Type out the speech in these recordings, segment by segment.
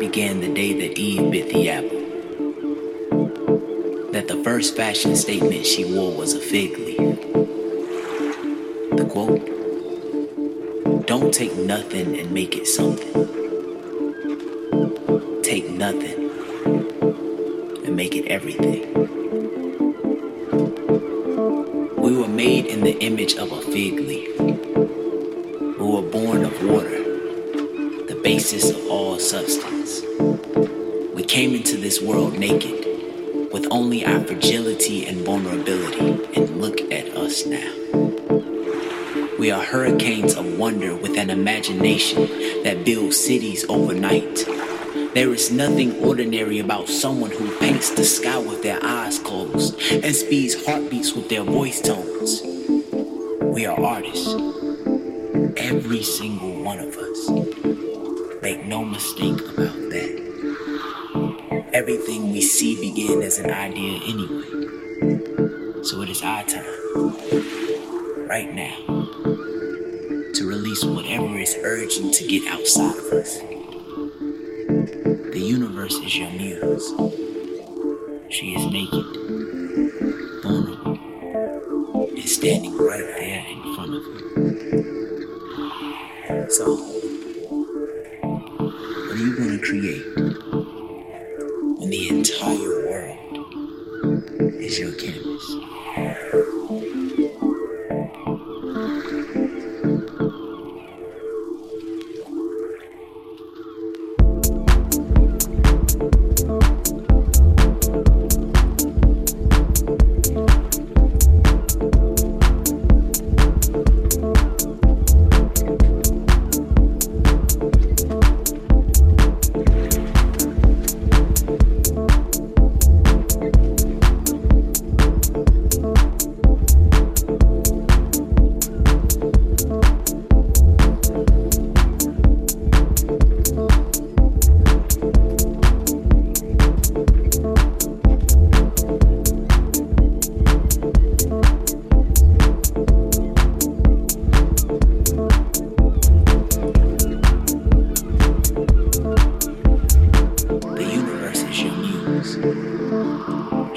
began the day that Eve bit the apple. That the first fashion statement she wore was a fig leaf. The quote Don't take nothing and make it something. Take nothing and make it everything. Imagination that builds cities overnight. There is nothing ordinary about someone who paints the sky with their eyes closed and speeds heartbeats with their voice tones. We are artists. Every single one of us. Make no mistake about that. Everything we see began as an idea anyway. So it is our time, right now, get outside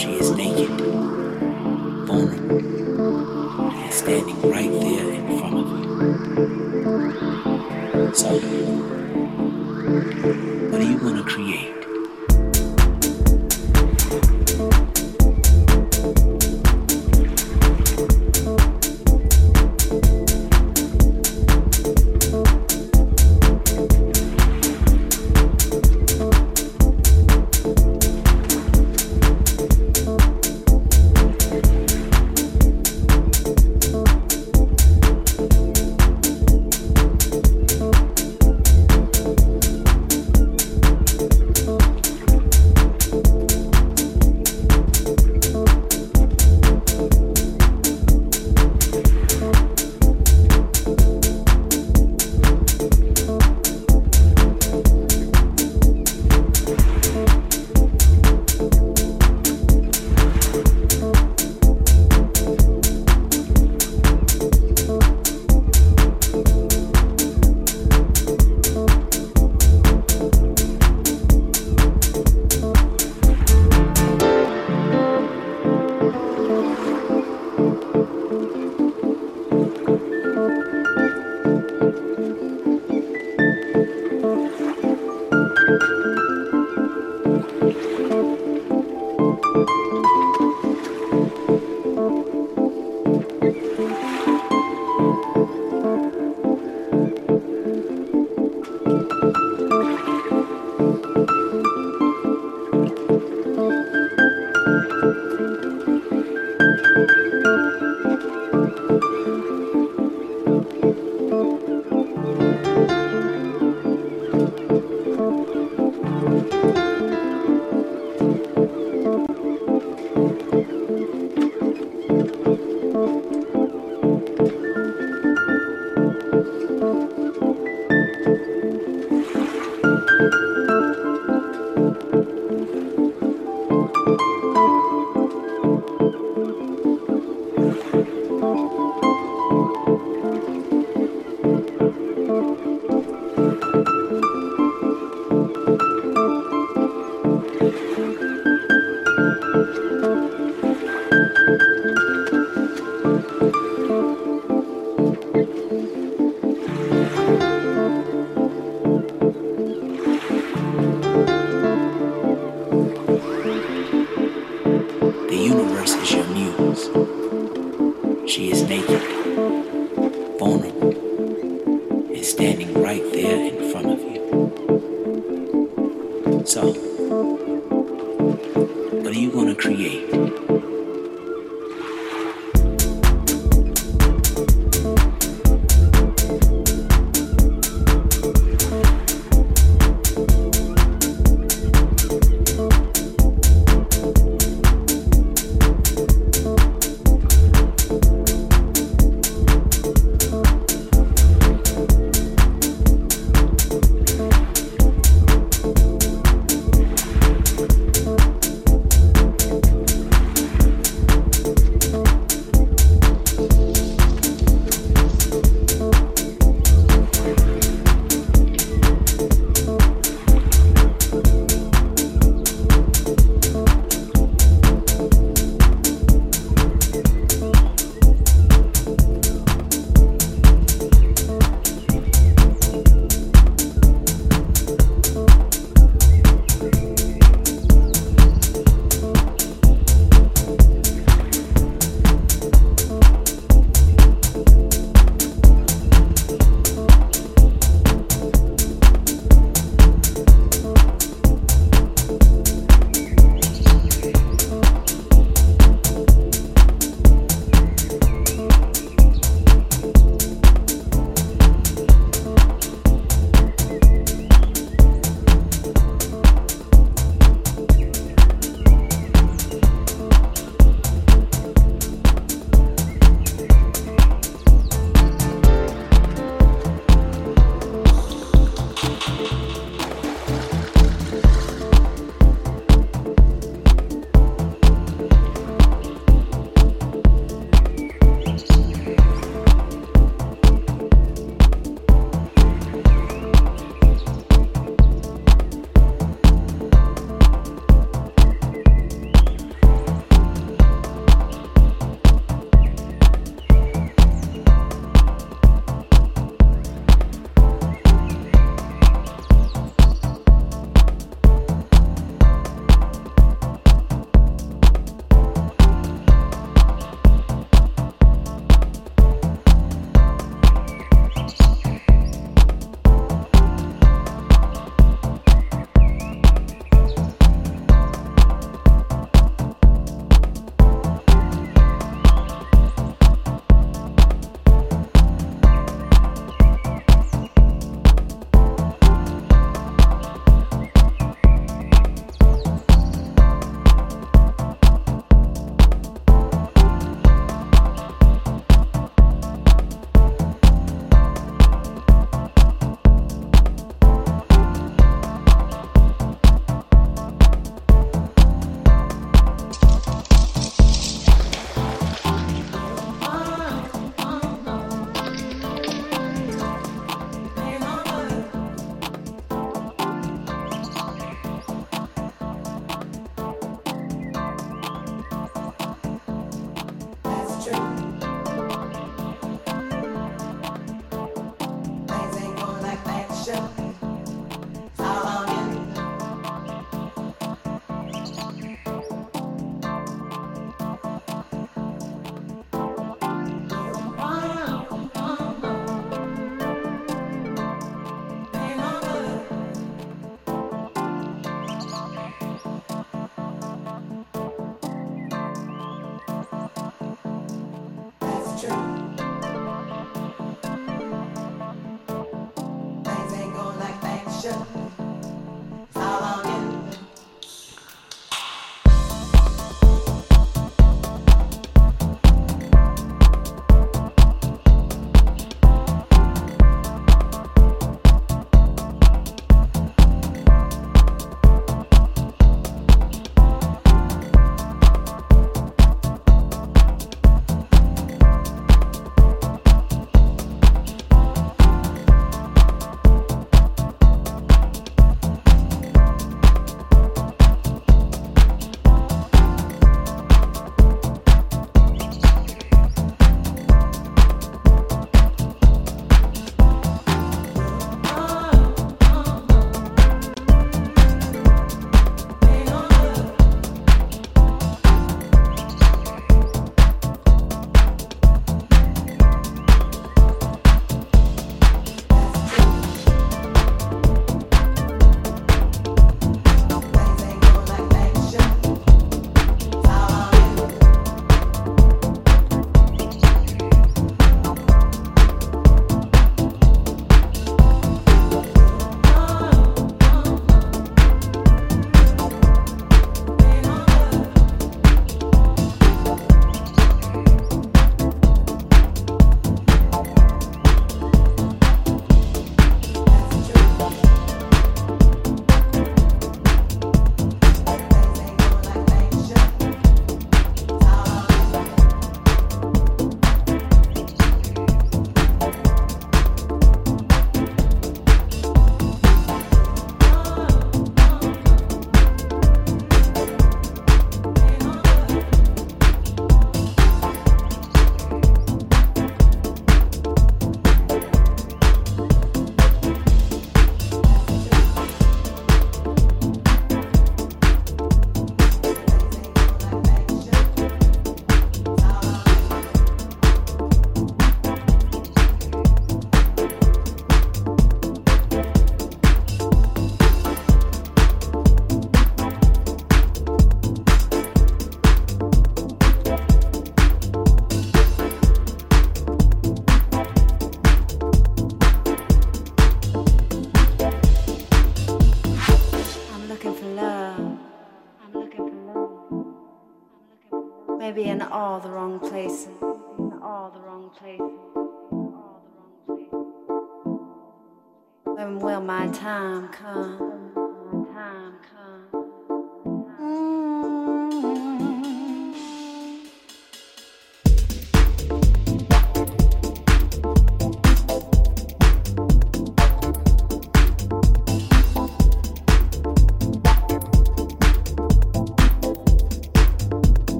She is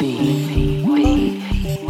be. be. be.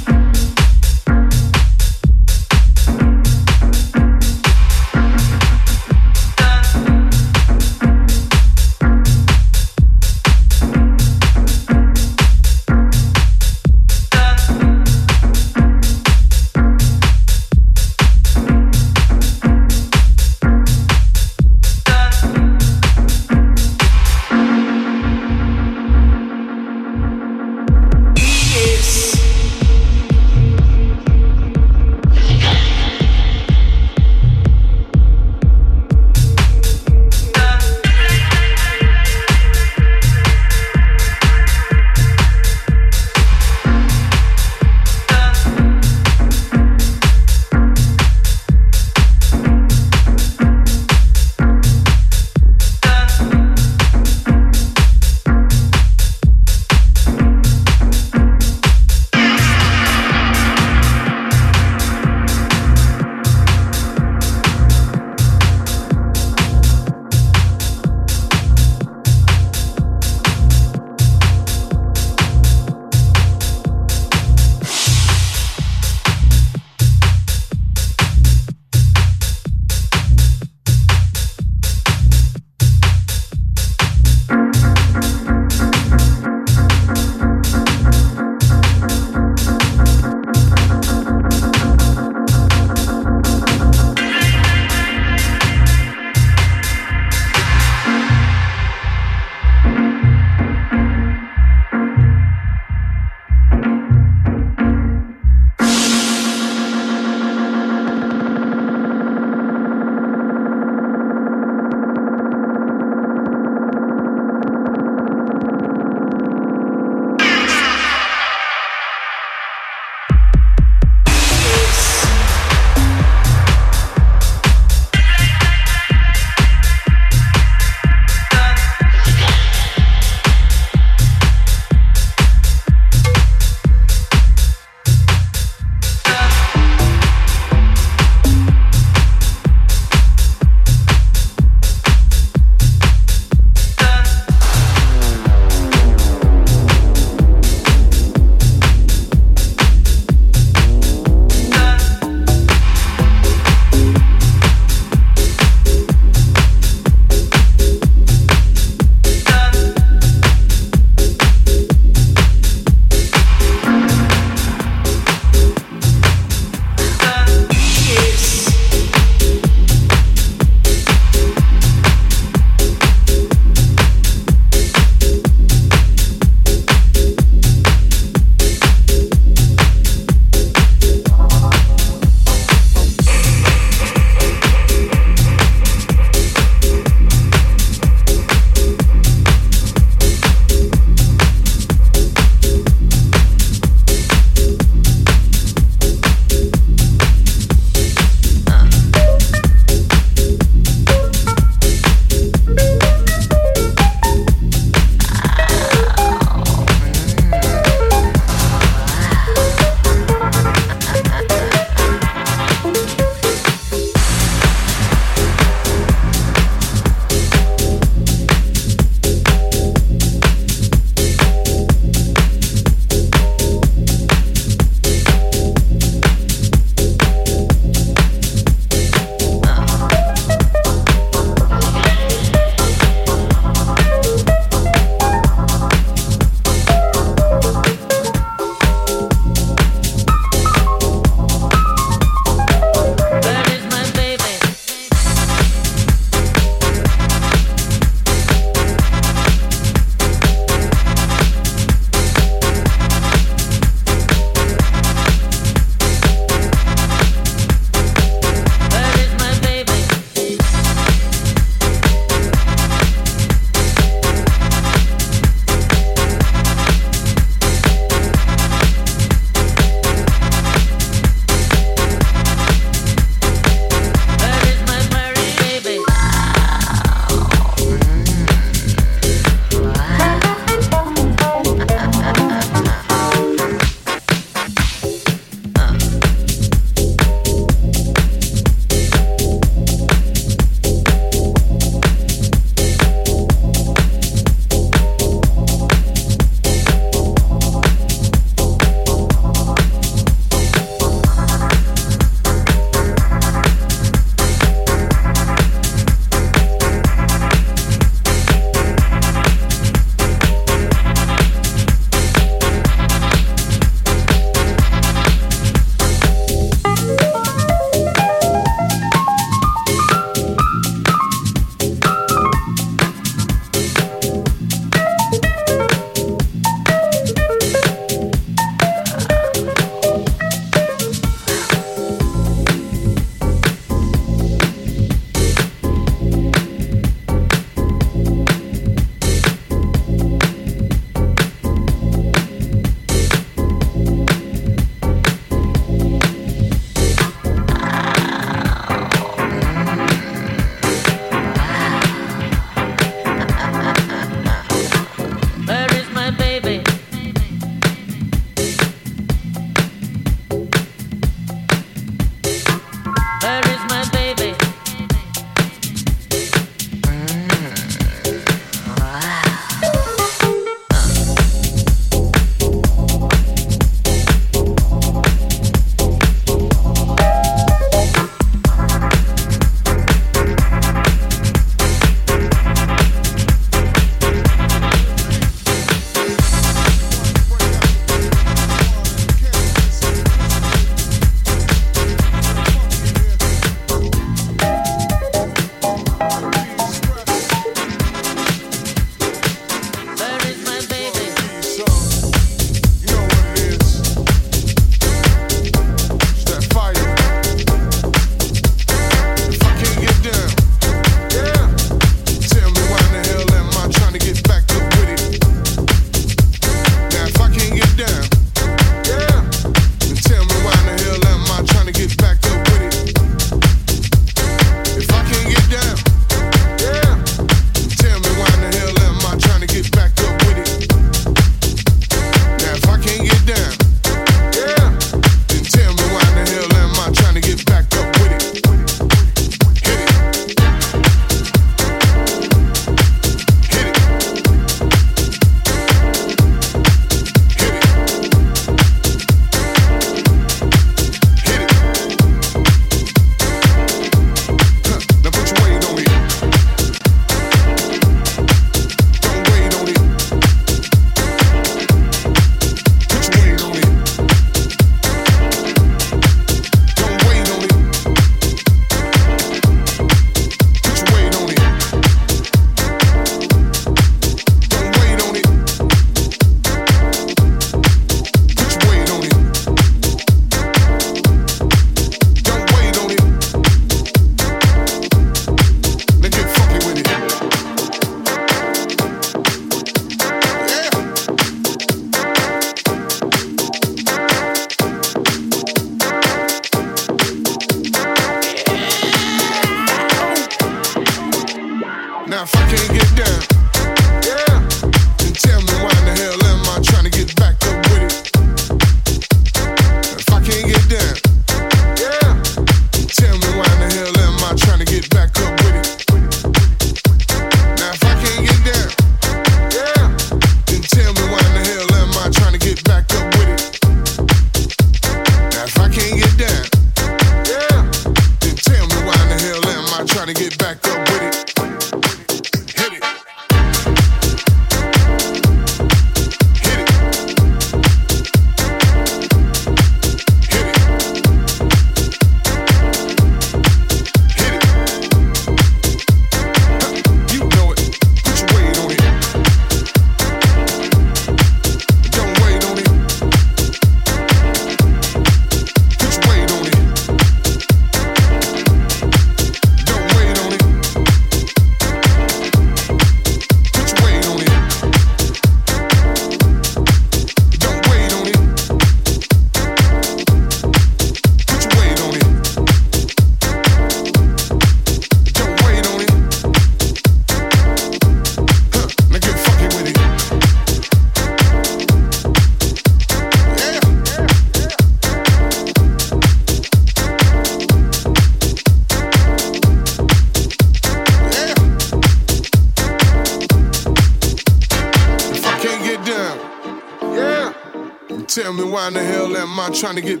Trying to get